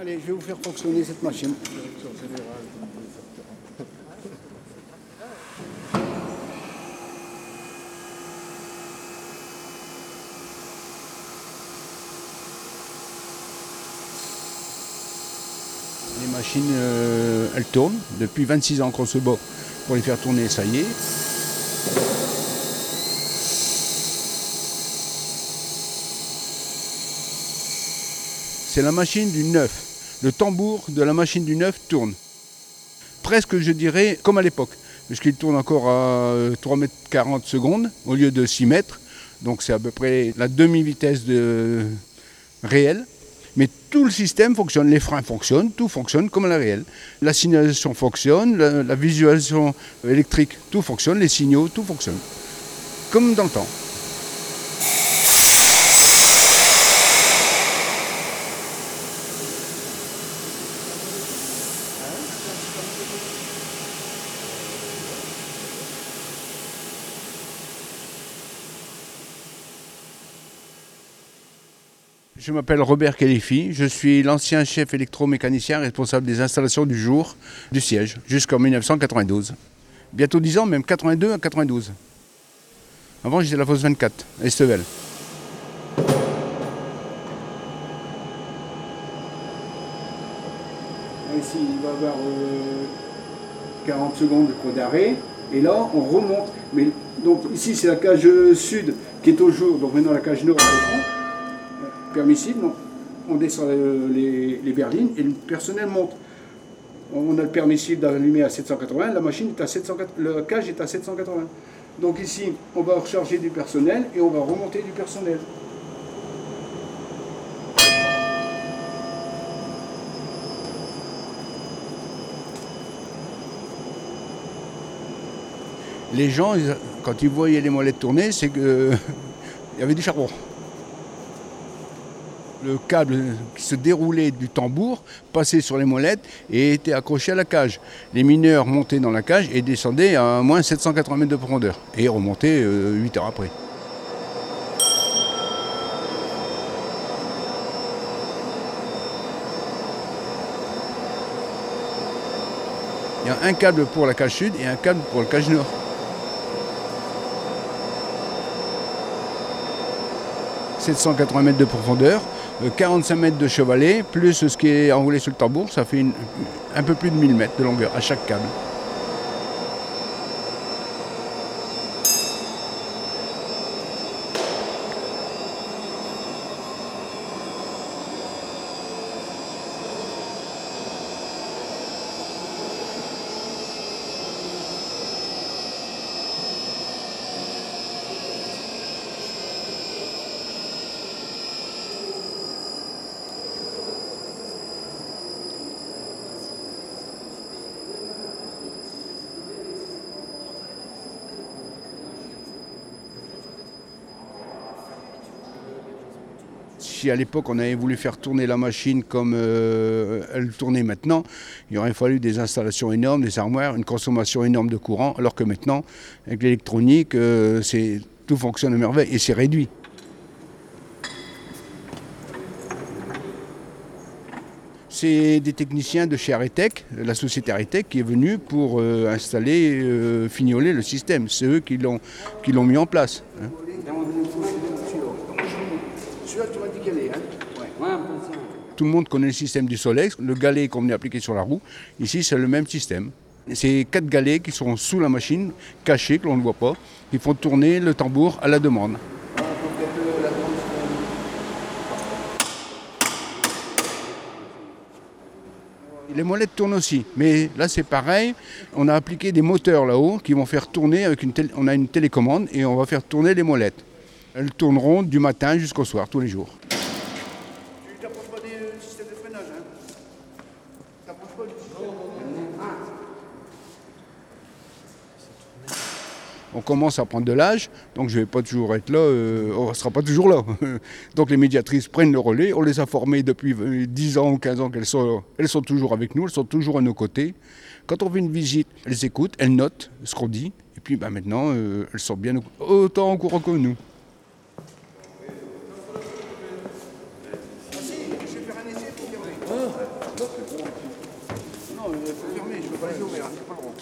Allez, je vais vous faire fonctionner cette machine. Les machines, euh, elles tournent. Depuis 26 ans qu'on se bat pour les faire tourner, ça y est. C'est la machine du neuf. Le tambour de la machine du neuf tourne. Presque, je dirais, comme à l'époque. Puisqu'il tourne encore à 3 mètres 40 secondes au lieu de 6 mètres. Donc c'est à peu près la demi-vitesse de... réelle. Mais tout le système fonctionne, les freins fonctionnent, tout fonctionne comme à la réelle. La signalisation fonctionne, la, la visualisation électrique, tout fonctionne, les signaux, tout fonctionne. Comme dans le temps. Je m'appelle Robert Kelifi, je suis l'ancien chef électromécanicien responsable des installations du jour du siège jusqu'en 1992. Bientôt 10 ans, même 82 à 92. Avant, j'étais à la fosse 24, à Estevel. Ici, il va y avoir euh, 40 secondes de coup d'arrêt. Et là, on remonte. Mais, donc ici, c'est la cage sud qui est au jour. Donc maintenant, la cage nord est au fond permissible. Donc, on descend les, les, berlines et le personnel monte. On a le permissible d'allumer à 780, la machine est à 780, le cage est à 780. Donc ici, on va recharger du personnel et on va remonter du personnel. Les gens, quand ils voyaient les molettes tourner, c'est qu'il y avait du charbon le câble qui se déroulait du tambour passait sur les molettes et était accroché à la cage. Les mineurs montaient dans la cage et descendaient à moins 780 mètres de profondeur et remontaient 8 heures après. Il y a un câble pour la cage sud et un câble pour la cage nord. « 780 mètres de profondeur, 45 mètres de chevalet, plus ce qui est enroulé sur le tambour, ça fait un peu plus de 1000 mètres de longueur à chaque câble. Si à l'époque on avait voulu faire tourner la machine comme euh, elle tournait maintenant, il aurait fallu des installations énormes, des armoires, une consommation énorme de courant, alors que maintenant, avec l'électronique, euh, tout fonctionne à merveille et c'est réduit. C'est des techniciens de chez Aretec, la société Aretec, qui est venue pour euh, installer, euh, fignoler le système. C'est eux qui l'ont mis en place. Hein. Tout le monde connaît le système du Solex, le galet qu'on venait appliquer sur la roue. Ici, c'est le même système. C'est quatre galets qui sont sous la machine, cachés, que l'on ne voit pas, qui font tourner le tambour à la demande. Les molettes tournent aussi, mais là c'est pareil. On a appliqué des moteurs là-haut qui vont faire tourner avec une on a une télécommande et on va faire tourner les molettes. Elles tourneront du matin jusqu'au soir, tous les jours. On commence à prendre de l'âge, donc je ne vais pas toujours être là, euh, on ne sera pas toujours là. donc les médiatrices prennent le relais, on les a formées depuis 10 ans ou 15 ans qu'elles sont, elles sont toujours avec nous, elles sont toujours à nos côtés. Quand on fait une visite, elles écoutent, elles notent ce qu'on dit, et puis bah, maintenant, euh, elles sont bien autant en courant que nous. Non, il faut fermer, je ne peux pas les ouvrir, c'est pas le droit.